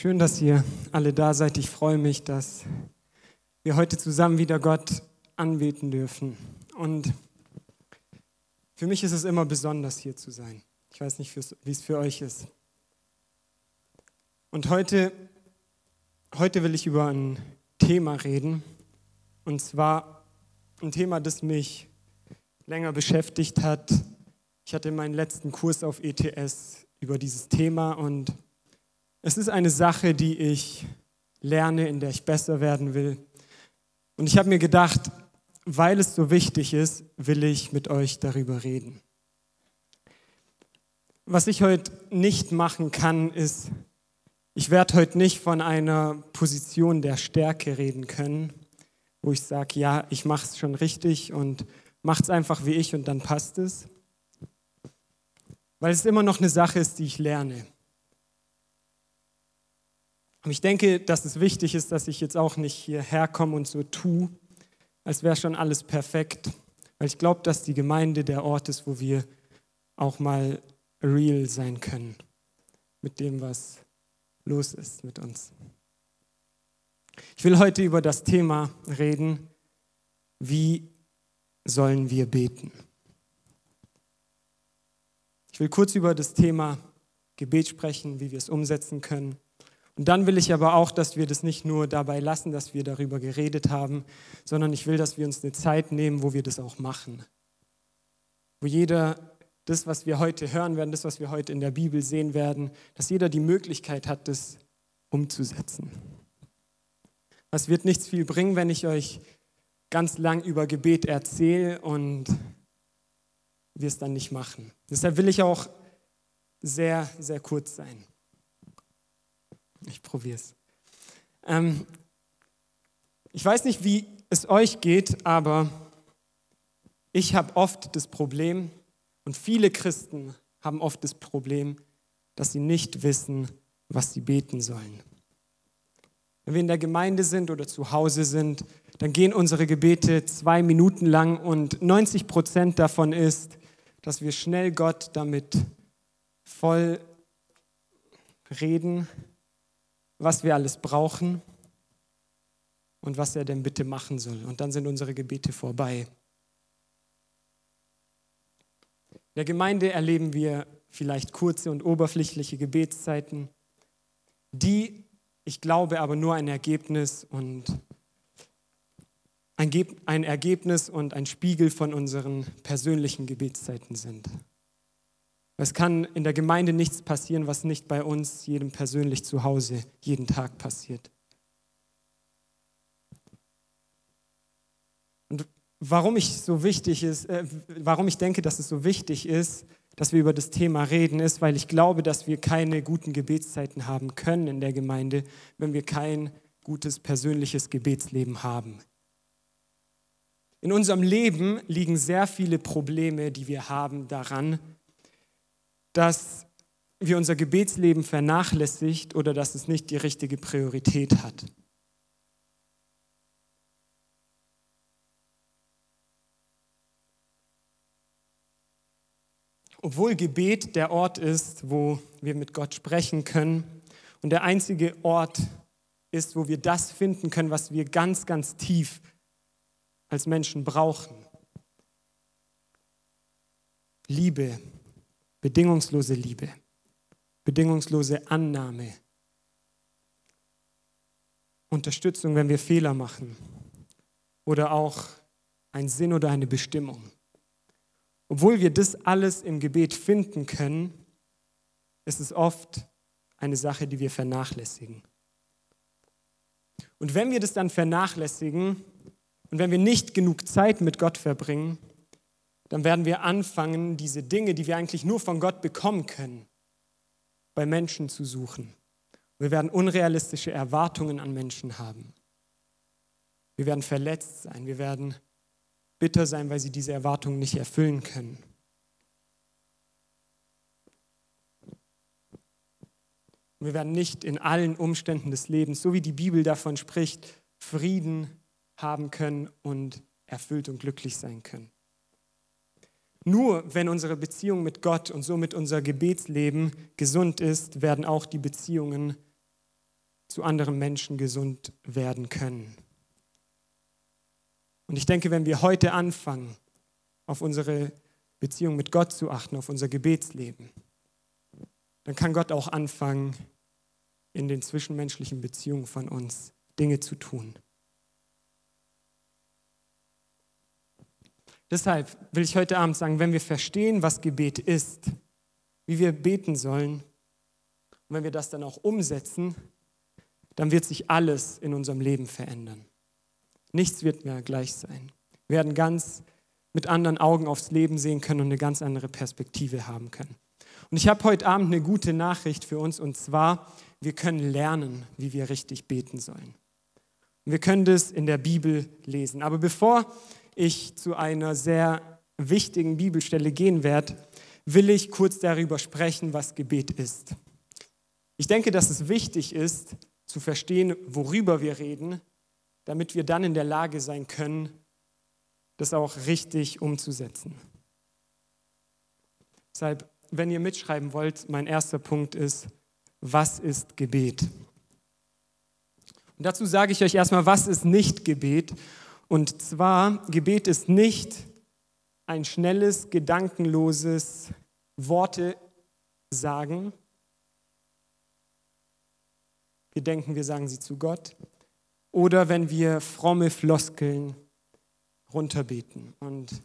Schön, dass ihr alle da seid. Ich freue mich, dass wir heute zusammen wieder Gott anbeten dürfen. Und für mich ist es immer besonders, hier zu sein. Ich weiß nicht, wie es für euch ist. Und heute, heute will ich über ein Thema reden. Und zwar ein Thema, das mich länger beschäftigt hat. Ich hatte meinen letzten Kurs auf ETS über dieses Thema und es ist eine Sache, die ich lerne, in der ich besser werden will. Und ich habe mir gedacht, weil es so wichtig ist, will ich mit euch darüber reden. Was ich heute nicht machen kann, ist, ich werde heute nicht von einer Position der Stärke reden können, wo ich sage, ja, ich mache es schon richtig und mache es einfach wie ich und dann passt es. Weil es immer noch eine Sache ist, die ich lerne. Und ich denke, dass es wichtig ist, dass ich jetzt auch nicht hierher komme und so tue, als wäre schon alles perfekt. Weil ich glaube, dass die Gemeinde der Ort ist, wo wir auch mal real sein können mit dem, was los ist mit uns. Ich will heute über das Thema reden, wie sollen wir beten? Ich will kurz über das Thema Gebet sprechen, wie wir es umsetzen können. Und dann will ich aber auch, dass wir das nicht nur dabei lassen, dass wir darüber geredet haben, sondern ich will, dass wir uns eine Zeit nehmen, wo wir das auch machen. Wo jeder das, was wir heute hören werden, das, was wir heute in der Bibel sehen werden, dass jeder die Möglichkeit hat, das umzusetzen. Es wird nichts viel bringen, wenn ich euch ganz lang über Gebet erzähle und wir es dann nicht machen. Deshalb will ich auch sehr, sehr kurz sein. Ich probiere es. Ähm, ich weiß nicht, wie es euch geht, aber ich habe oft das Problem, und viele Christen haben oft das Problem, dass sie nicht wissen, was sie beten sollen. Wenn wir in der Gemeinde sind oder zu Hause sind, dann gehen unsere Gebete zwei Minuten lang und 90 Prozent davon ist, dass wir schnell Gott damit voll reden, was wir alles brauchen und was er denn bitte machen soll. Und dann sind unsere Gebete vorbei. In der Gemeinde erleben wir vielleicht kurze und oberflächliche Gebetszeiten, die, ich glaube, aber nur ein Ergebnis und ein Ergebnis und ein Spiegel von unseren persönlichen Gebetszeiten sind. Es kann in der Gemeinde nichts passieren, was nicht bei uns, jedem persönlich zu Hause, jeden Tag passiert. Und warum ich so wichtig ist, äh, warum ich denke, dass es so wichtig ist, dass wir über das Thema reden, ist, weil ich glaube, dass wir keine guten Gebetszeiten haben können in der Gemeinde, wenn wir kein gutes persönliches Gebetsleben haben. In unserem Leben liegen sehr viele Probleme, die wir haben, daran, dass wir unser Gebetsleben vernachlässigt oder dass es nicht die richtige Priorität hat. Obwohl Gebet der Ort ist, wo wir mit Gott sprechen können und der einzige Ort ist, wo wir das finden können, was wir ganz, ganz tief als Menschen brauchen. Liebe, bedingungslose Liebe, bedingungslose Annahme, Unterstützung, wenn wir Fehler machen oder auch ein Sinn oder eine Bestimmung. Obwohl wir das alles im Gebet finden können, ist es oft eine Sache, die wir vernachlässigen. Und wenn wir das dann vernachlässigen und wenn wir nicht genug Zeit mit Gott verbringen, dann werden wir anfangen, diese Dinge, die wir eigentlich nur von Gott bekommen können, bei Menschen zu suchen. Wir werden unrealistische Erwartungen an Menschen haben. Wir werden verletzt sein. Wir werden bitter sein, weil sie diese Erwartungen nicht erfüllen können. wir werden nicht in allen Umständen des Lebens, so wie die Bibel davon spricht, Frieden haben können und erfüllt und glücklich sein können. Nur wenn unsere Beziehung mit Gott und somit unser Gebetsleben gesund ist, werden auch die Beziehungen zu anderen Menschen gesund werden können. Und ich denke, wenn wir heute anfangen, auf unsere Beziehung mit Gott zu achten, auf unser Gebetsleben, dann kann Gott auch anfangen, in den zwischenmenschlichen Beziehungen von uns Dinge zu tun. Deshalb will ich heute Abend sagen, wenn wir verstehen, was Gebet ist, wie wir beten sollen, und wenn wir das dann auch umsetzen, dann wird sich alles in unserem Leben verändern. Nichts wird mehr gleich sein. Wir werden ganz mit anderen Augen aufs Leben sehen können und eine ganz andere Perspektive haben können. Und ich habe heute Abend eine gute Nachricht für uns und zwar, wir können lernen, wie wir richtig beten sollen. Und wir können das in der Bibel lesen. Aber bevor ich zu einer sehr wichtigen Bibelstelle gehen werde, will ich kurz darüber sprechen, was Gebet ist. Ich denke, dass es wichtig ist, zu verstehen, worüber wir reden, damit wir dann in der Lage sein können, das auch richtig umzusetzen. Deshalb, wenn ihr mitschreiben wollt, mein erster Punkt ist, was ist Gebet? Und dazu sage ich euch erstmal, was ist nicht Gebet? Und zwar, Gebet ist nicht ein schnelles, gedankenloses Worte sagen. Wir denken, wir sagen sie zu Gott. Oder wenn wir fromme Floskeln runterbeten. Und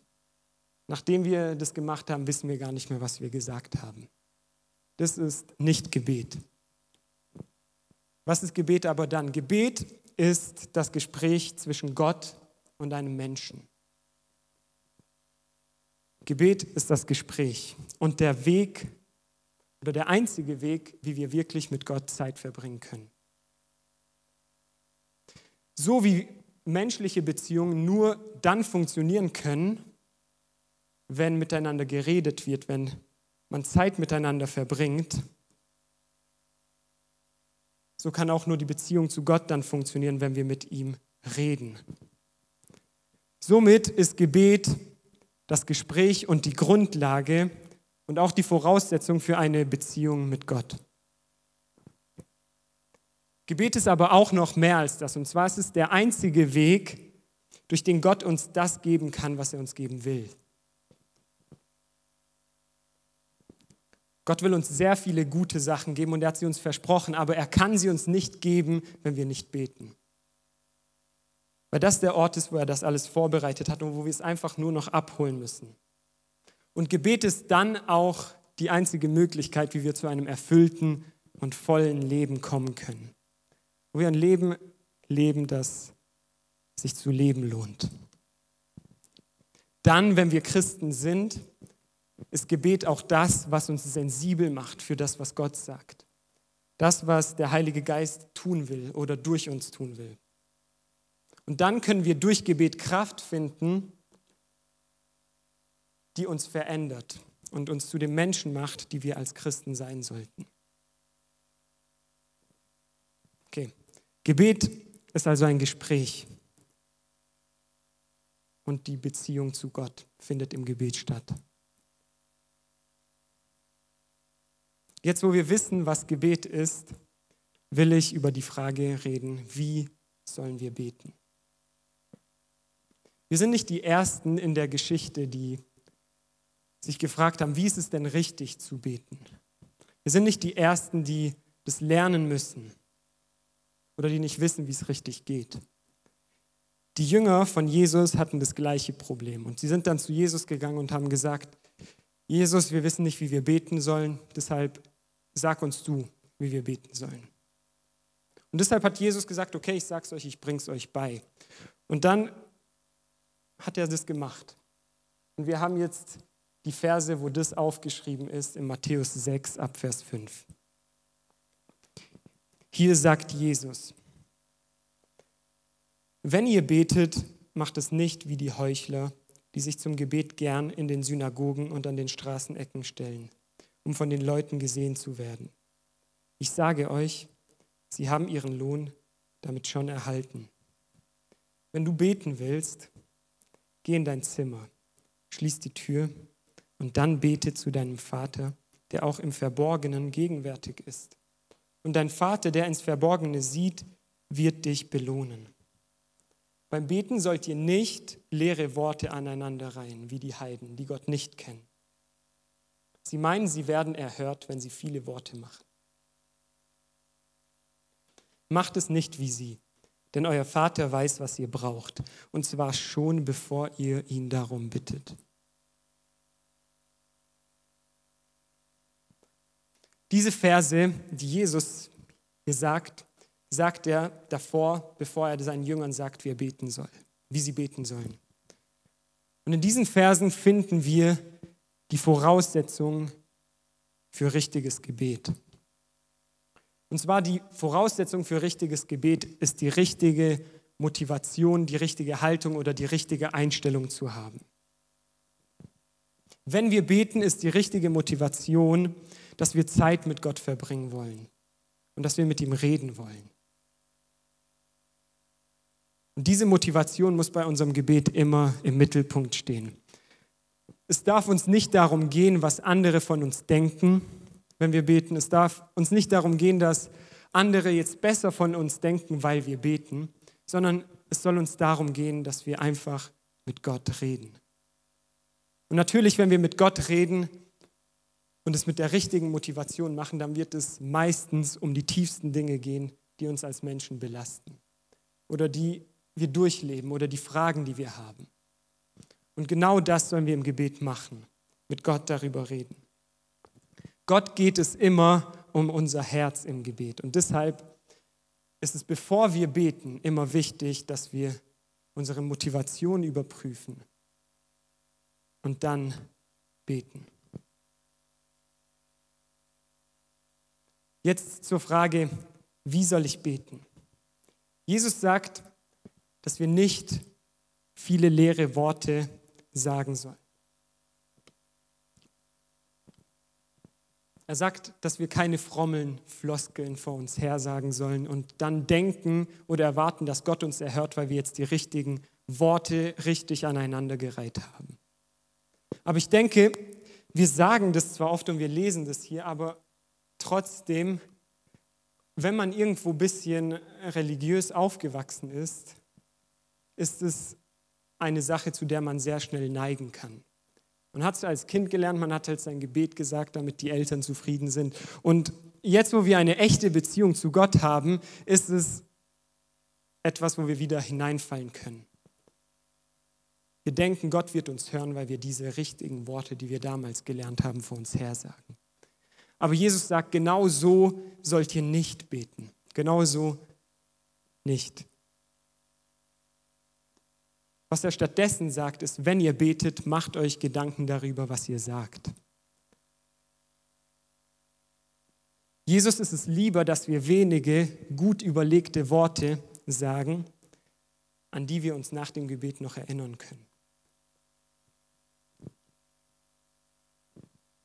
nachdem wir das gemacht haben, wissen wir gar nicht mehr, was wir gesagt haben. Das ist nicht Gebet. Was ist Gebet aber dann? Gebet ist das Gespräch zwischen Gott und einem Menschen. Gebet ist das Gespräch und der Weg oder der einzige Weg, wie wir wirklich mit Gott Zeit verbringen können. So wie menschliche Beziehungen nur dann funktionieren können, wenn miteinander geredet wird, wenn man Zeit miteinander verbringt, so kann auch nur die Beziehung zu Gott dann funktionieren, wenn wir mit ihm reden. Somit ist Gebet das Gespräch und die Grundlage und auch die Voraussetzung für eine Beziehung mit Gott. Gebet ist aber auch noch mehr als das. Und zwar ist es der einzige Weg, durch den Gott uns das geben kann, was er uns geben will. Gott will uns sehr viele gute Sachen geben und er hat sie uns versprochen, aber er kann sie uns nicht geben, wenn wir nicht beten. Weil das der Ort ist, wo er das alles vorbereitet hat und wo wir es einfach nur noch abholen müssen. Und Gebet ist dann auch die einzige Möglichkeit, wie wir zu einem erfüllten und vollen Leben kommen können. Wo wir ein Leben leben, das sich zu leben lohnt. Dann, wenn wir Christen sind, ist Gebet auch das, was uns sensibel macht für das, was Gott sagt. Das, was der Heilige Geist tun will oder durch uns tun will. Und dann können wir durch Gebet Kraft finden, die uns verändert und uns zu dem Menschen macht, die wir als Christen sein sollten. Okay. Gebet ist also ein Gespräch. Und die Beziehung zu Gott findet im Gebet statt. Jetzt, wo wir wissen, was Gebet ist, will ich über die Frage reden, wie sollen wir beten? Wir sind nicht die Ersten in der Geschichte, die sich gefragt haben, wie ist es denn richtig zu beten? Wir sind nicht die Ersten, die das lernen müssen oder die nicht wissen, wie es richtig geht. Die Jünger von Jesus hatten das gleiche Problem und sie sind dann zu Jesus gegangen und haben gesagt, Jesus, wir wissen nicht, wie wir beten sollen, deshalb sag uns du, wie wir beten sollen. Und deshalb hat Jesus gesagt, okay, ich sag's euch, ich bring's euch bei. Und dann hat er das gemacht. Und wir haben jetzt die Verse, wo das aufgeschrieben ist, in Matthäus 6 ab Vers 5. Hier sagt Jesus, wenn ihr betet, macht es nicht wie die Heuchler, die sich zum Gebet gern in den Synagogen und an den Straßenecken stellen um von den Leuten gesehen zu werden. Ich sage euch, sie haben ihren Lohn damit schon erhalten. Wenn du beten willst, geh in dein Zimmer, schließ die Tür und dann bete zu deinem Vater, der auch im Verborgenen gegenwärtig ist. Und dein Vater, der ins Verborgene sieht, wird dich belohnen. Beim Beten sollt ihr nicht leere Worte aneinander reihen, wie die Heiden, die Gott nicht kennen. Sie meinen, sie werden erhört, wenn sie viele Worte machen. Macht es nicht wie sie, denn euer Vater weiß, was ihr braucht, und zwar schon bevor ihr ihn darum bittet. Diese Verse, die Jesus hier sagt, sagt er davor, bevor er seinen Jüngern sagt, wie er beten soll, wie sie beten sollen. Und in diesen Versen finden wir die Voraussetzung für richtiges Gebet. Und zwar die Voraussetzung für richtiges Gebet ist die richtige Motivation, die richtige Haltung oder die richtige Einstellung zu haben. Wenn wir beten, ist die richtige Motivation, dass wir Zeit mit Gott verbringen wollen und dass wir mit ihm reden wollen. Und diese Motivation muss bei unserem Gebet immer im Mittelpunkt stehen. Es darf uns nicht darum gehen, was andere von uns denken, wenn wir beten. Es darf uns nicht darum gehen, dass andere jetzt besser von uns denken, weil wir beten, sondern es soll uns darum gehen, dass wir einfach mit Gott reden. Und natürlich, wenn wir mit Gott reden und es mit der richtigen Motivation machen, dann wird es meistens um die tiefsten Dinge gehen, die uns als Menschen belasten oder die wir durchleben oder die Fragen, die wir haben. Und genau das sollen wir im Gebet machen, mit Gott darüber reden. Gott geht es immer um unser Herz im Gebet. Und deshalb ist es, bevor wir beten, immer wichtig, dass wir unsere Motivation überprüfen und dann beten. Jetzt zur Frage, wie soll ich beten? Jesus sagt, dass wir nicht viele leere Worte sagen sollen. Er sagt, dass wir keine frommeln Floskeln vor uns her sagen sollen und dann denken oder erwarten, dass Gott uns erhört, weil wir jetzt die richtigen Worte richtig aneinandergereiht haben. Aber ich denke, wir sagen das zwar oft und wir lesen das hier, aber trotzdem, wenn man irgendwo ein bisschen religiös aufgewachsen ist, ist es eine Sache, zu der man sehr schnell neigen kann. Man hat es als Kind gelernt, man hat halt sein Gebet gesagt, damit die Eltern zufrieden sind. Und jetzt, wo wir eine echte Beziehung zu Gott haben, ist es etwas, wo wir wieder hineinfallen können. Wir denken, Gott wird uns hören, weil wir diese richtigen Worte, die wir damals gelernt haben, vor uns hersagen. Aber Jesus sagt, genau so sollt ihr nicht beten. Genau so nicht. Was er stattdessen sagt, ist, wenn ihr betet, macht euch Gedanken darüber, was ihr sagt. Jesus ist es lieber, dass wir wenige gut überlegte Worte sagen, an die wir uns nach dem Gebet noch erinnern können.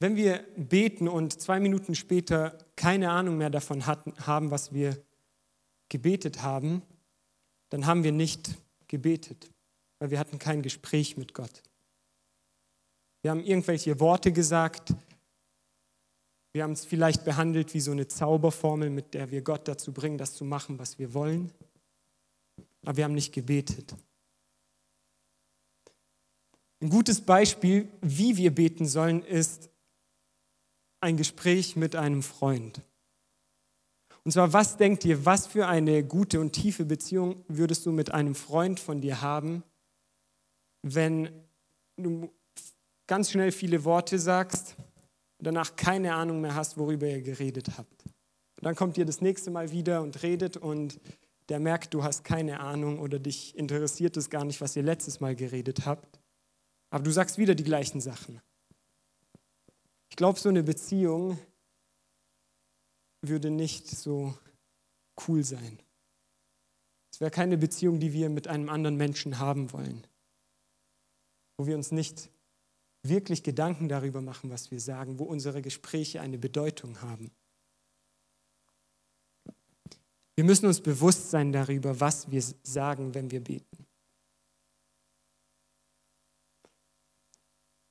Wenn wir beten und zwei Minuten später keine Ahnung mehr davon hatten, haben, was wir gebetet haben, dann haben wir nicht gebetet weil wir hatten kein Gespräch mit Gott. Wir haben irgendwelche Worte gesagt. Wir haben es vielleicht behandelt wie so eine Zauberformel, mit der wir Gott dazu bringen, das zu machen, was wir wollen. Aber wir haben nicht gebetet. Ein gutes Beispiel, wie wir beten sollen, ist ein Gespräch mit einem Freund. Und zwar, was denkt ihr, was für eine gute und tiefe Beziehung würdest du mit einem Freund von dir haben, wenn du ganz schnell viele Worte sagst und danach keine Ahnung mehr hast, worüber ihr geredet habt. Und dann kommt ihr das nächste Mal wieder und redet und der merkt, du hast keine Ahnung oder dich interessiert es gar nicht, was ihr letztes Mal geredet habt. Aber du sagst wieder die gleichen Sachen. Ich glaube, so eine Beziehung würde nicht so cool sein. Es wäre keine Beziehung, die wir mit einem anderen Menschen haben wollen wo wir uns nicht wirklich Gedanken darüber machen, was wir sagen, wo unsere Gespräche eine Bedeutung haben. Wir müssen uns bewusst sein darüber, was wir sagen, wenn wir beten.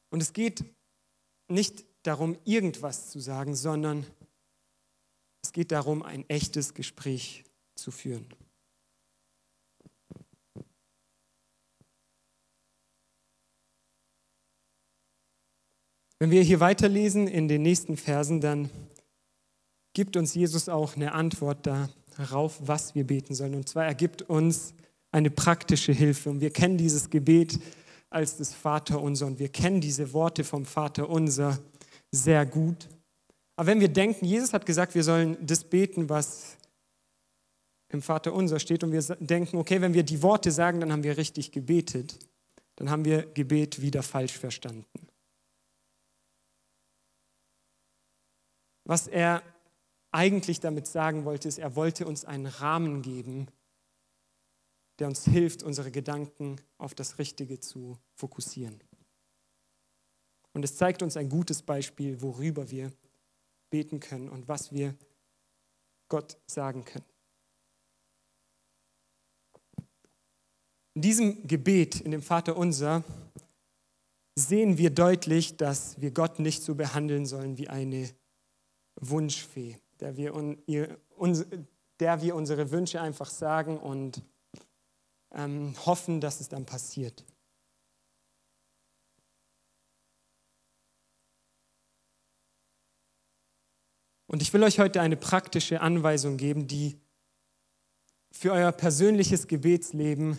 Und es geht nicht darum, irgendwas zu sagen, sondern es geht darum, ein echtes Gespräch zu führen. Wenn wir hier weiterlesen in den nächsten Versen, dann gibt uns Jesus auch eine Antwort darauf, was wir beten sollen. Und zwar er gibt uns eine praktische Hilfe. Und wir kennen dieses Gebet als das Vaterunser und wir kennen diese Worte vom Vaterunser sehr gut. Aber wenn wir denken, Jesus hat gesagt, wir sollen das beten, was im Vaterunser steht und wir denken, okay, wenn wir die Worte sagen, dann haben wir richtig gebetet, dann haben wir Gebet wieder falsch verstanden. Was er eigentlich damit sagen wollte, ist, er wollte uns einen Rahmen geben, der uns hilft, unsere Gedanken auf das Richtige zu fokussieren. Und es zeigt uns ein gutes Beispiel, worüber wir beten können und was wir Gott sagen können. In diesem Gebet, in dem Vater unser, sehen wir deutlich, dass wir Gott nicht so behandeln sollen wie eine Wunschfee, der wir, der wir unsere Wünsche einfach sagen und ähm, hoffen, dass es dann passiert. Und ich will euch heute eine praktische Anweisung geben, die für euer persönliches Gebetsleben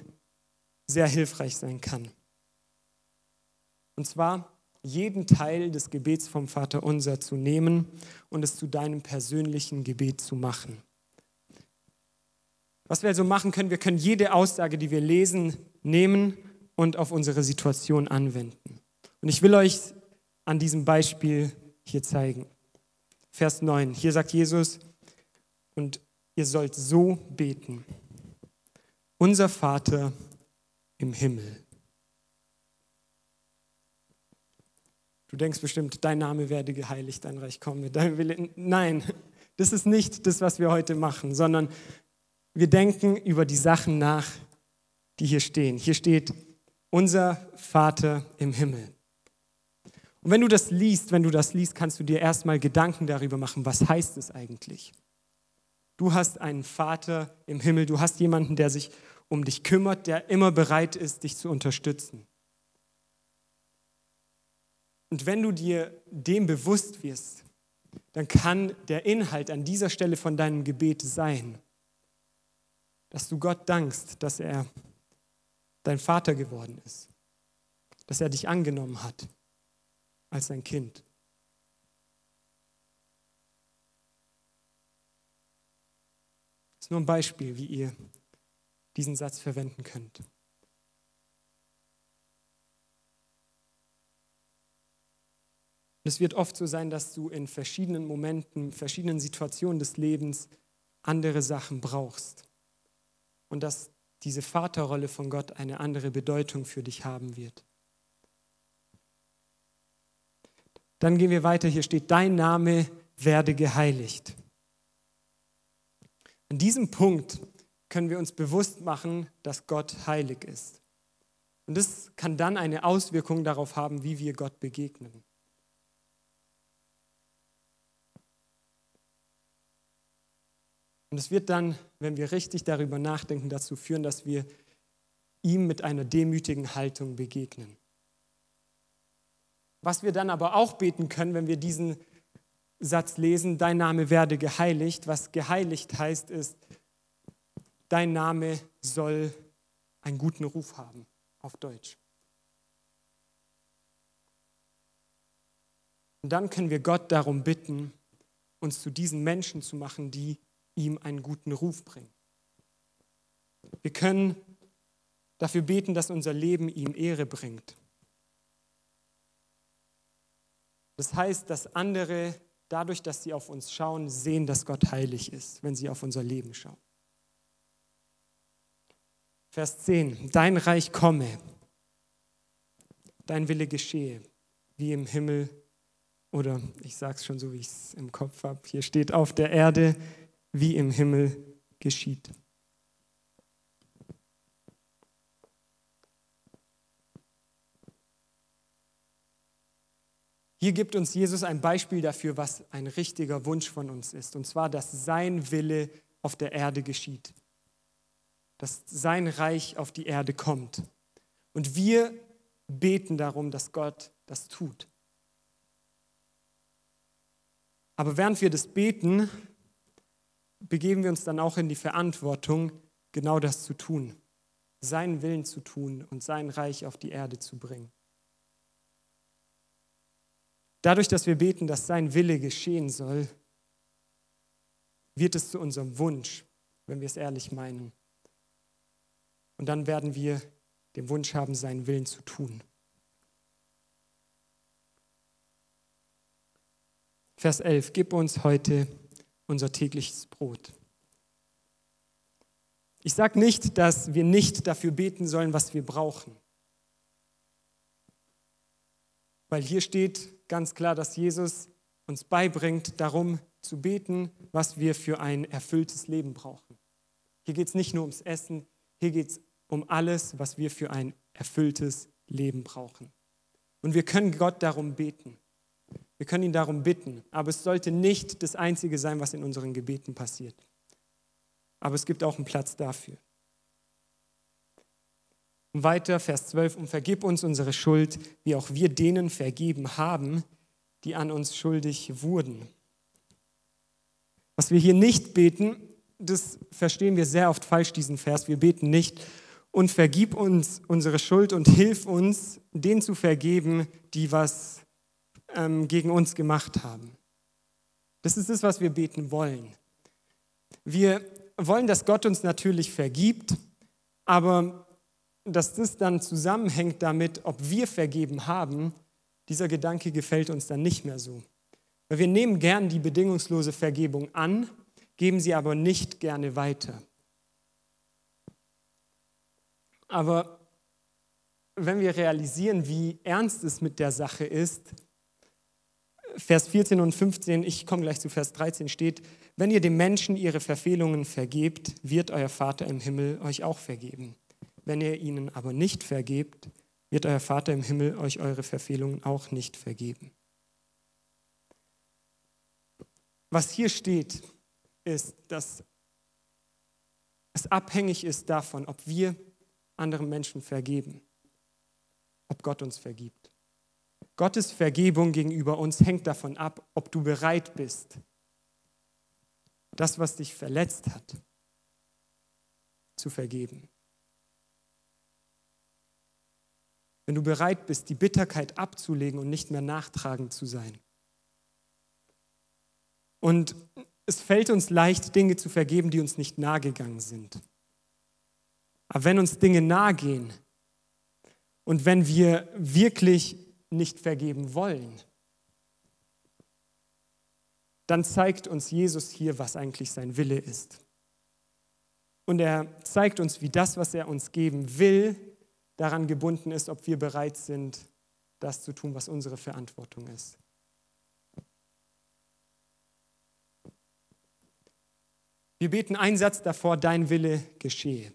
sehr hilfreich sein kann. Und zwar jeden Teil des Gebets vom Vater unser zu nehmen und es zu deinem persönlichen Gebet zu machen. Was wir also machen können, wir können jede Aussage, die wir lesen, nehmen und auf unsere Situation anwenden. Und ich will euch an diesem Beispiel hier zeigen. Vers 9, hier sagt Jesus, und ihr sollt so beten. Unser Vater im Himmel. Du denkst bestimmt, dein Name werde geheiligt, dein Reich komme, dein Wille. Nein, das ist nicht das, was wir heute machen, sondern wir denken über die Sachen nach, die hier stehen. Hier steht, unser Vater im Himmel. Und wenn du das liest, wenn du das liest, kannst du dir erstmal Gedanken darüber machen, was heißt es eigentlich? Du hast einen Vater im Himmel, du hast jemanden, der sich um dich kümmert, der immer bereit ist, dich zu unterstützen. Und wenn du dir dem bewusst wirst, dann kann der Inhalt an dieser Stelle von deinem Gebet sein, dass du Gott dankst, dass er dein Vater geworden ist, dass er dich angenommen hat als sein Kind. Das ist nur ein Beispiel, wie ihr diesen Satz verwenden könnt. Es wird oft so sein, dass du in verschiedenen Momenten, verschiedenen Situationen des Lebens andere Sachen brauchst. Und dass diese Vaterrolle von Gott eine andere Bedeutung für dich haben wird. Dann gehen wir weiter. Hier steht, dein Name werde geheiligt. An diesem Punkt können wir uns bewusst machen, dass Gott heilig ist. Und das kann dann eine Auswirkung darauf haben, wie wir Gott begegnen. Und es wird dann, wenn wir richtig darüber nachdenken, dazu führen, dass wir ihm mit einer demütigen Haltung begegnen. Was wir dann aber auch beten können, wenn wir diesen Satz lesen, dein Name werde geheiligt, was geheiligt heißt, ist, dein Name soll einen guten Ruf haben, auf Deutsch. Und dann können wir Gott darum bitten, uns zu diesen Menschen zu machen, die ihm einen guten Ruf bringen. Wir können dafür beten, dass unser Leben ihm Ehre bringt. Das heißt, dass andere dadurch, dass sie auf uns schauen, sehen, dass Gott heilig ist, wenn sie auf unser Leben schauen. Vers 10. Dein Reich komme, dein Wille geschehe, wie im Himmel oder ich sage es schon so, wie ich es im Kopf habe. Hier steht auf der Erde, wie im Himmel geschieht. Hier gibt uns Jesus ein Beispiel dafür, was ein richtiger Wunsch von uns ist. Und zwar, dass sein Wille auf der Erde geschieht. Dass sein Reich auf die Erde kommt. Und wir beten darum, dass Gott das tut. Aber während wir das beten, begeben wir uns dann auch in die Verantwortung, genau das zu tun. Seinen Willen zu tun und sein Reich auf die Erde zu bringen. Dadurch, dass wir beten, dass sein Wille geschehen soll, wird es zu unserem Wunsch, wenn wir es ehrlich meinen. Und dann werden wir den Wunsch haben, seinen Willen zu tun. Vers 11, gib uns heute unser tägliches Brot. Ich sage nicht, dass wir nicht dafür beten sollen, was wir brauchen. Weil hier steht ganz klar, dass Jesus uns beibringt, darum zu beten, was wir für ein erfülltes Leben brauchen. Hier geht es nicht nur ums Essen, hier geht es um alles, was wir für ein erfülltes Leben brauchen. Und wir können Gott darum beten. Wir können ihn darum bitten, aber es sollte nicht das Einzige sein, was in unseren Gebeten passiert. Aber es gibt auch einen Platz dafür. Und weiter, Vers 12, und vergib uns unsere Schuld, wie auch wir denen vergeben haben, die an uns schuldig wurden. Was wir hier nicht beten, das verstehen wir sehr oft falsch, diesen Vers. Wir beten nicht, und vergib uns unsere Schuld und hilf uns, denen zu vergeben, die was ähm, gegen uns gemacht haben. Das ist das, was wir beten wollen. Wir wollen, dass Gott uns natürlich vergibt, aber dass das dann zusammenhängt damit, ob wir vergeben haben, dieser Gedanke gefällt uns dann nicht mehr so. Weil wir nehmen gern die bedingungslose Vergebung an, geben sie aber nicht gerne weiter. Aber wenn wir realisieren, wie ernst es mit der Sache ist, Vers 14 und 15, ich komme gleich zu Vers 13, steht, wenn ihr dem Menschen ihre Verfehlungen vergebt, wird euer Vater im Himmel euch auch vergeben. Wenn ihr ihnen aber nicht vergebt, wird euer Vater im Himmel euch eure Verfehlungen auch nicht vergeben. Was hier steht, ist, dass es abhängig ist davon, ob wir anderen Menschen vergeben, ob Gott uns vergibt. Gottes Vergebung gegenüber uns hängt davon ab, ob du bereit bist, das, was dich verletzt hat, zu vergeben. Wenn du bereit bist, die Bitterkeit abzulegen und nicht mehr nachtragend zu sein. Und es fällt uns leicht, Dinge zu vergeben, die uns nicht nahegegangen sind. Aber wenn uns Dinge nahe gehen und wenn wir wirklich nicht vergeben wollen, dann zeigt uns Jesus hier, was eigentlich sein Wille ist. Und er zeigt uns, wie das, was er uns geben will, daran gebunden ist, ob wir bereit sind, das zu tun, was unsere Verantwortung ist. Wir beten einen Satz davor, dein Wille geschehe.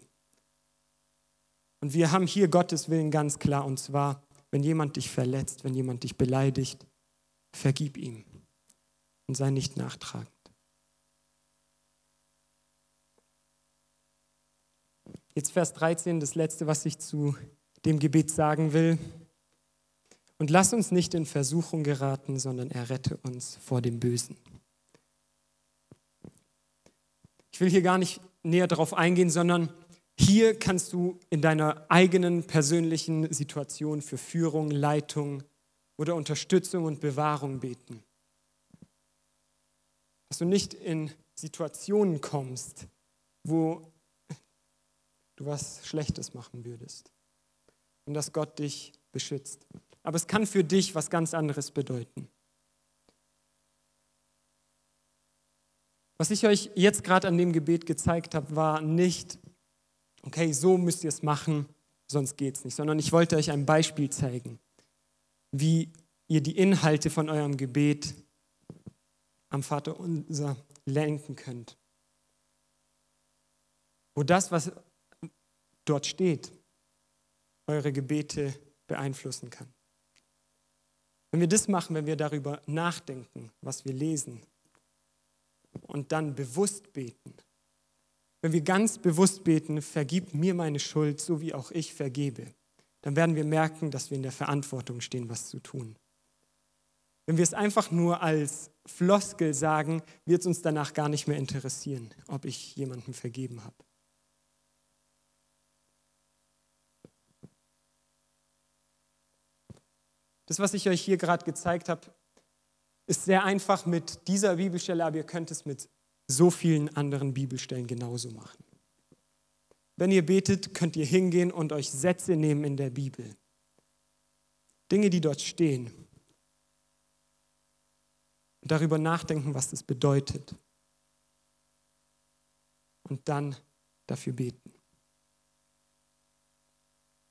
Und wir haben hier Gottes Willen ganz klar, und zwar, wenn jemand dich verletzt, wenn jemand dich beleidigt, vergib ihm und sei nicht nachtragend. Jetzt Vers 13, das letzte, was ich zu dem Gebet sagen will. Und lass uns nicht in Versuchung geraten, sondern errette uns vor dem Bösen. Ich will hier gar nicht näher darauf eingehen, sondern hier kannst du in deiner eigenen persönlichen Situation für Führung, Leitung oder Unterstützung und Bewahrung beten. Dass du nicht in Situationen kommst, wo du was Schlechtes machen würdest und dass Gott dich beschützt. Aber es kann für dich was ganz anderes bedeuten. Was ich euch jetzt gerade an dem Gebet gezeigt habe, war nicht, okay, so müsst ihr es machen, sonst geht es nicht, sondern ich wollte euch ein Beispiel zeigen, wie ihr die Inhalte von eurem Gebet am Vater unser lenken könnt. Wo das, was dort steht, eure Gebete beeinflussen kann. Wenn wir das machen, wenn wir darüber nachdenken, was wir lesen und dann bewusst beten, wenn wir ganz bewusst beten, vergib mir meine Schuld, so wie auch ich vergebe, dann werden wir merken, dass wir in der Verantwortung stehen, was zu tun. Wenn wir es einfach nur als Floskel sagen, wird es uns danach gar nicht mehr interessieren, ob ich jemandem vergeben habe. Das, was ich euch hier gerade gezeigt habe, ist sehr einfach mit dieser Bibelstelle, aber ihr könnt es mit so vielen anderen Bibelstellen genauso machen. Wenn ihr betet, könnt ihr hingehen und euch Sätze nehmen in der Bibel. Dinge, die dort stehen. Und darüber nachdenken, was das bedeutet. Und dann dafür beten.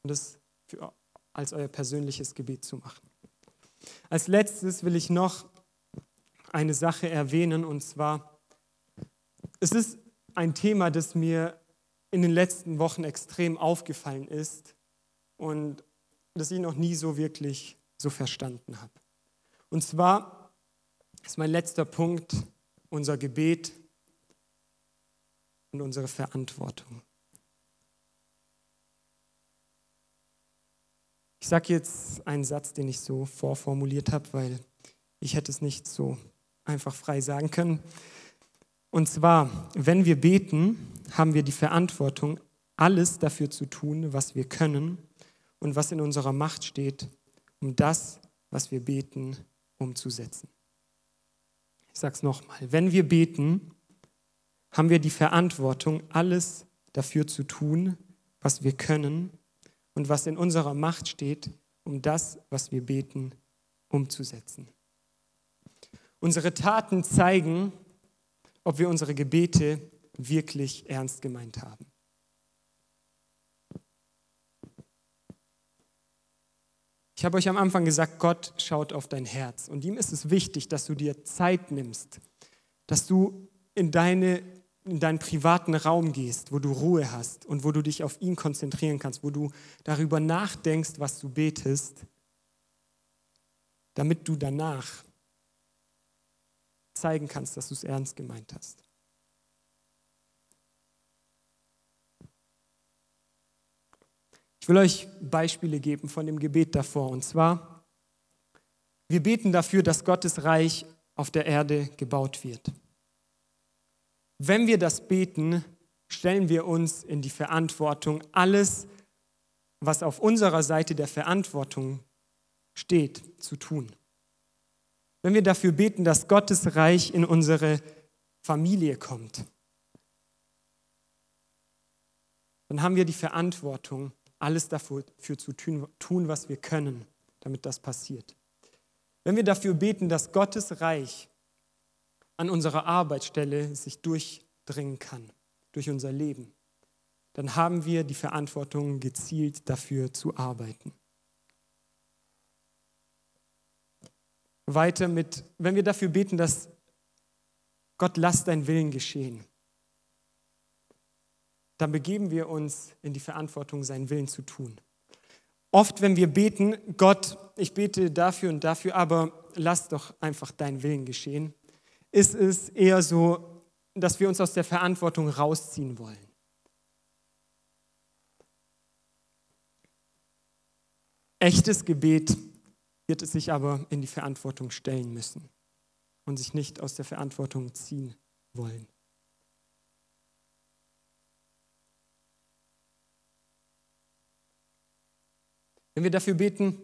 Und das für, als euer persönliches Gebet zu machen. Als letztes will ich noch eine Sache erwähnen, und zwar, es ist ein Thema, das mir in den letzten Wochen extrem aufgefallen ist und das ich noch nie so wirklich so verstanden habe. Und zwar ist mein letzter Punkt unser Gebet und unsere Verantwortung. Ich sage jetzt einen Satz, den ich so vorformuliert habe, weil ich hätte es nicht so einfach frei sagen können. Und zwar, wenn wir beten, haben wir die Verantwortung, alles dafür zu tun, was wir können und was in unserer Macht steht, um das, was wir beten, umzusetzen. Ich sage es nochmal, wenn wir beten, haben wir die Verantwortung, alles dafür zu tun, was wir können und was in unserer Macht steht, um das, was wir beten, umzusetzen. Unsere Taten zeigen, ob wir unsere Gebete wirklich ernst gemeint haben. Ich habe euch am Anfang gesagt, Gott schaut auf dein Herz und ihm ist es wichtig, dass du dir Zeit nimmst, dass du in, deine, in deinen privaten Raum gehst, wo du Ruhe hast und wo du dich auf ihn konzentrieren kannst, wo du darüber nachdenkst, was du betest, damit du danach zeigen kannst, dass du es ernst gemeint hast. Ich will euch Beispiele geben von dem Gebet davor. Und zwar, wir beten dafür, dass Gottes Reich auf der Erde gebaut wird. Wenn wir das beten, stellen wir uns in die Verantwortung, alles, was auf unserer Seite der Verantwortung steht, zu tun wenn wir dafür beten, dass Gottes Reich in unsere Familie kommt, dann haben wir die Verantwortung, alles dafür zu tun, was wir können, damit das passiert. Wenn wir dafür beten, dass Gottes Reich an unserer Arbeitsstelle sich durchdringen kann, durch unser Leben, dann haben wir die Verantwortung, gezielt dafür zu arbeiten. Weiter mit, wenn wir dafür beten, dass Gott lass dein Willen geschehen, dann begeben wir uns in die Verantwortung, seinen Willen zu tun. Oft, wenn wir beten, Gott, ich bete dafür und dafür, aber lass doch einfach dein Willen geschehen, ist es eher so, dass wir uns aus der Verantwortung rausziehen wollen. Echtes Gebet wird es sich aber in die Verantwortung stellen müssen und sich nicht aus der Verantwortung ziehen wollen. Wenn wir dafür beten,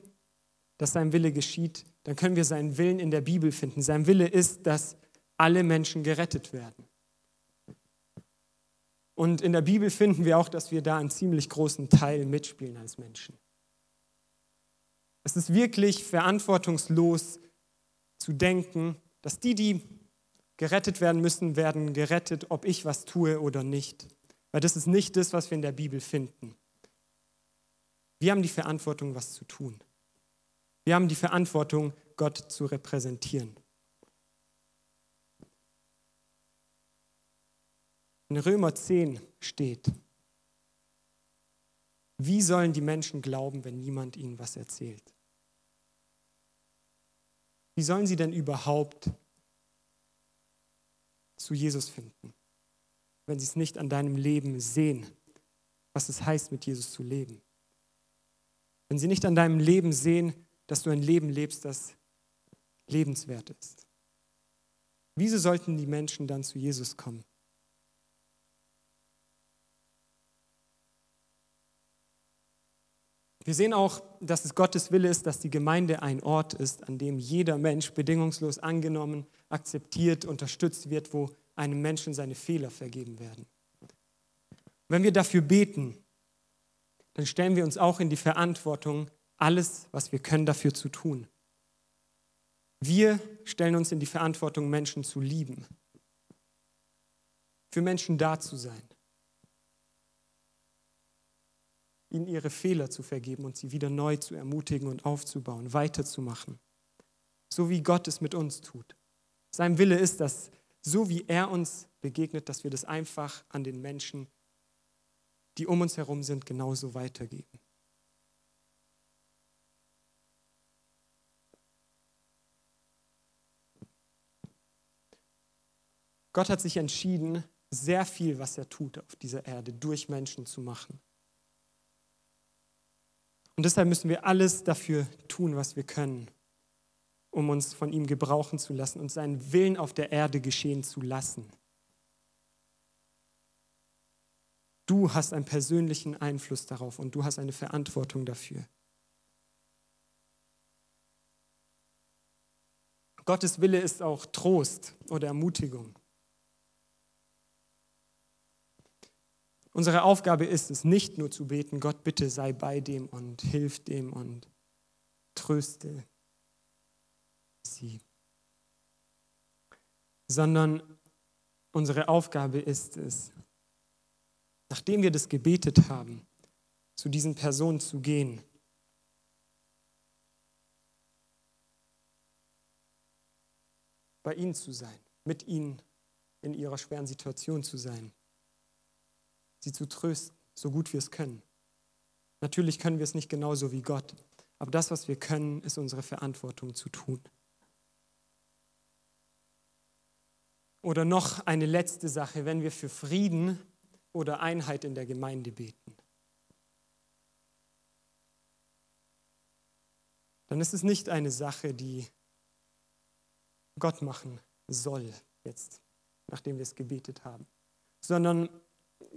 dass sein Wille geschieht, dann können wir seinen Willen in der Bibel finden. Sein Wille ist, dass alle Menschen gerettet werden. Und in der Bibel finden wir auch, dass wir da einen ziemlich großen Teil mitspielen als Menschen. Es ist wirklich verantwortungslos zu denken, dass die, die gerettet werden müssen, werden gerettet, ob ich was tue oder nicht. Weil das ist nicht das, was wir in der Bibel finden. Wir haben die Verantwortung, was zu tun. Wir haben die Verantwortung, Gott zu repräsentieren. In Römer 10 steht, wie sollen die Menschen glauben, wenn niemand ihnen was erzählt? wie sollen sie denn überhaupt zu Jesus finden, wenn sie es nicht an deinem Leben sehen, was es heißt, mit Jesus zu leben? Wenn sie nicht an deinem Leben sehen, dass du ein Leben lebst, das lebenswert ist. Wieso sollten die Menschen dann zu Jesus kommen? Wir sehen auch, dass es Gottes Wille ist, dass die Gemeinde ein Ort ist, an dem jeder Mensch bedingungslos angenommen, akzeptiert, unterstützt wird, wo einem Menschen seine Fehler vergeben werden. Wenn wir dafür beten, dann stellen wir uns auch in die Verantwortung, alles, was wir können, dafür zu tun. Wir stellen uns in die Verantwortung, Menschen zu lieben, für Menschen da zu sein, ihnen ihre Fehler zu vergeben und sie wieder neu zu ermutigen und aufzubauen, weiterzumachen, so wie Gott es mit uns tut. Sein Wille ist, dass so wie er uns begegnet, dass wir das einfach an den Menschen, die um uns herum sind, genauso weitergeben. Gott hat sich entschieden, sehr viel, was er tut auf dieser Erde, durch Menschen zu machen. Und deshalb müssen wir alles dafür tun, was wir können, um uns von ihm gebrauchen zu lassen und seinen Willen auf der Erde geschehen zu lassen. Du hast einen persönlichen Einfluss darauf und du hast eine Verantwortung dafür. Gottes Wille ist auch Trost oder Ermutigung. Unsere Aufgabe ist es nicht nur zu beten, Gott bitte sei bei dem und hilf dem und tröste sie, sondern unsere Aufgabe ist es, nachdem wir das gebetet haben, zu diesen Personen zu gehen. Bei ihnen zu sein, mit ihnen in ihrer schweren Situation zu sein sie zu trösten, so gut wir es können. Natürlich können wir es nicht genauso wie Gott, aber das, was wir können, ist unsere Verantwortung zu tun. Oder noch eine letzte Sache, wenn wir für Frieden oder Einheit in der Gemeinde beten. Dann ist es nicht eine Sache, die Gott machen soll, jetzt, nachdem wir es gebetet haben, sondern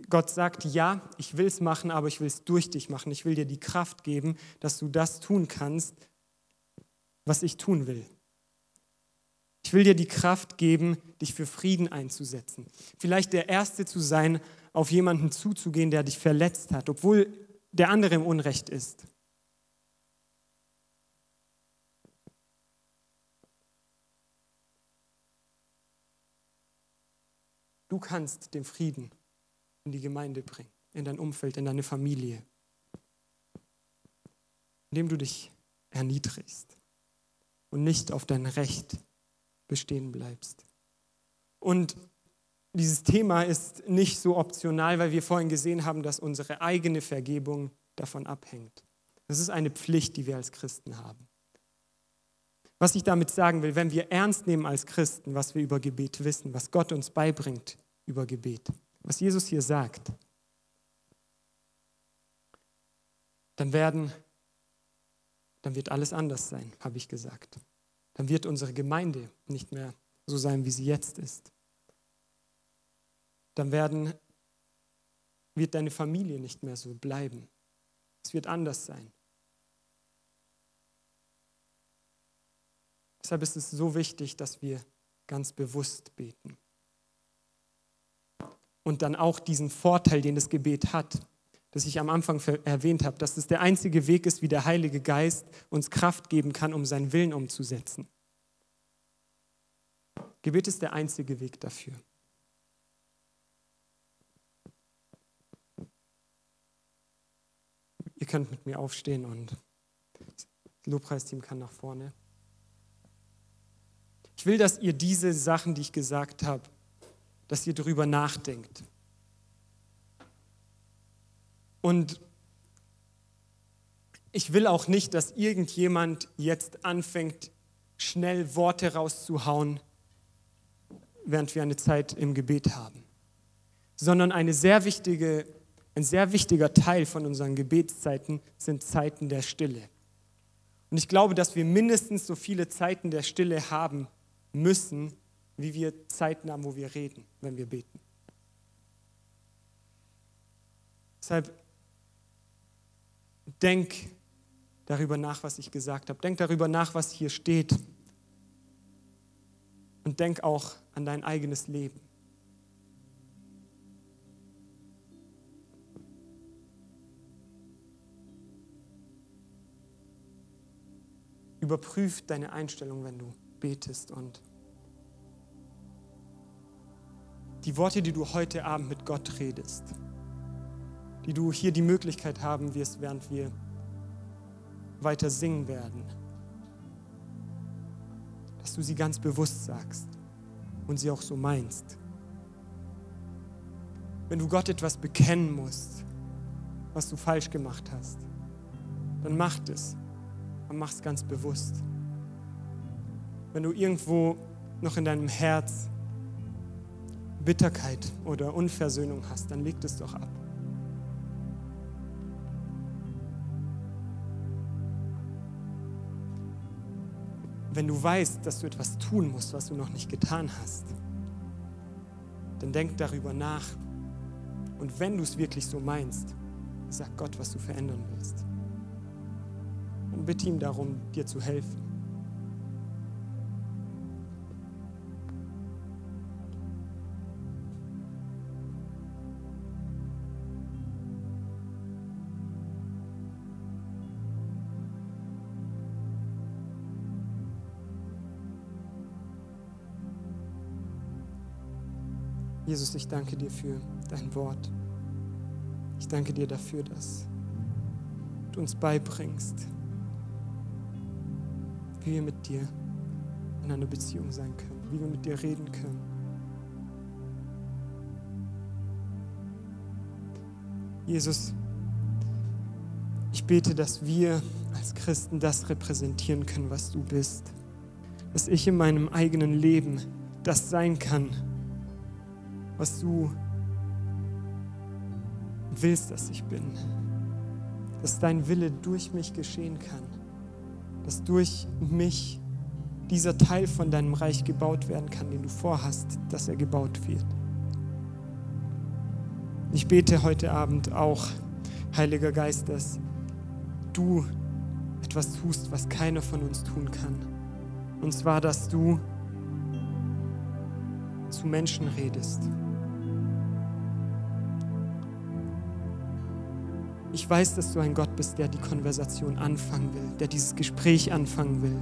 Gott sagt, ja, ich will es machen, aber ich will es durch dich machen. Ich will dir die Kraft geben, dass du das tun kannst, was ich tun will. Ich will dir die Kraft geben, dich für Frieden einzusetzen. Vielleicht der Erste zu sein, auf jemanden zuzugehen, der dich verletzt hat, obwohl der andere im Unrecht ist. Du kannst den Frieden in die Gemeinde bringen, in dein Umfeld, in deine Familie. Indem du dich erniedrigst und nicht auf dein Recht bestehen bleibst. Und dieses Thema ist nicht so optional, weil wir vorhin gesehen haben, dass unsere eigene Vergebung davon abhängt. Das ist eine Pflicht, die wir als Christen haben. Was ich damit sagen will, wenn wir ernst nehmen als Christen, was wir über Gebet wissen, was Gott uns beibringt über Gebet, was Jesus hier sagt, dann werden, dann wird alles anders sein, habe ich gesagt. Dann wird unsere Gemeinde nicht mehr so sein, wie sie jetzt ist. Dann werden, wird deine Familie nicht mehr so bleiben. Es wird anders sein. Deshalb ist es so wichtig, dass wir ganz bewusst beten und dann auch diesen Vorteil, den das Gebet hat, das ich am Anfang erwähnt habe, dass es der einzige Weg ist, wie der Heilige Geist uns Kraft geben kann, um seinen Willen umzusetzen. Gebet ist der einzige Weg dafür. Ihr könnt mit mir aufstehen und das Lobpreisteam kann nach vorne. Ich will, dass ihr diese Sachen, die ich gesagt habe, dass ihr darüber nachdenkt. Und ich will auch nicht, dass irgendjemand jetzt anfängt, schnell Worte rauszuhauen, während wir eine Zeit im Gebet haben, sondern eine sehr wichtige, ein sehr wichtiger Teil von unseren Gebetszeiten sind Zeiten der Stille. Und ich glaube, dass wir mindestens so viele Zeiten der Stille haben müssen, wie wir Zeiten haben, wo wir reden, wenn wir beten. Deshalb denk darüber nach, was ich gesagt habe. Denk darüber nach, was hier steht. Und denk auch an dein eigenes Leben. Überprüf deine Einstellung, wenn du betest und die Worte, die du heute Abend mit Gott redest, die du hier die Möglichkeit haben wirst, während wir weiter singen werden, dass du sie ganz bewusst sagst und sie auch so meinst. Wenn du Gott etwas bekennen musst, was du falsch gemacht hast, dann mach es und mach es ganz bewusst. Wenn du irgendwo noch in deinem Herz Bitterkeit oder Unversöhnung hast, dann leg es doch ab. wenn du weißt, dass du etwas tun musst, was du noch nicht getan hast, dann denk darüber nach. Und wenn du es wirklich so meinst, sag Gott, was du verändern willst. Und bitte ihm darum, dir zu helfen. Jesus, ich danke dir für dein Wort. Ich danke dir dafür, dass du uns beibringst, wie wir mit dir in einer Beziehung sein können, wie wir mit dir reden können. Jesus, ich bete, dass wir als Christen das repräsentieren können, was du bist. Dass ich in meinem eigenen Leben das sein kann, was du willst, dass ich bin. Dass dein Wille durch mich geschehen kann. Dass durch mich dieser Teil von deinem Reich gebaut werden kann, den du vorhast, dass er gebaut wird. Ich bete heute Abend auch, Heiliger Geist, dass du etwas tust, was keiner von uns tun kann. Und zwar, dass du zu Menschen redest. Ich weiß, dass du ein Gott bist, der die Konversation anfangen will, der dieses Gespräch anfangen will,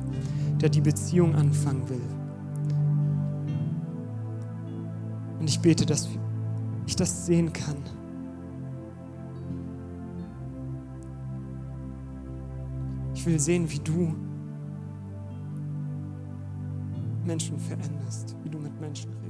der die Beziehung anfangen will. Und ich bete, dass ich das sehen kann. Ich will sehen, wie du Menschen veränderst, wie du mit Menschen redest.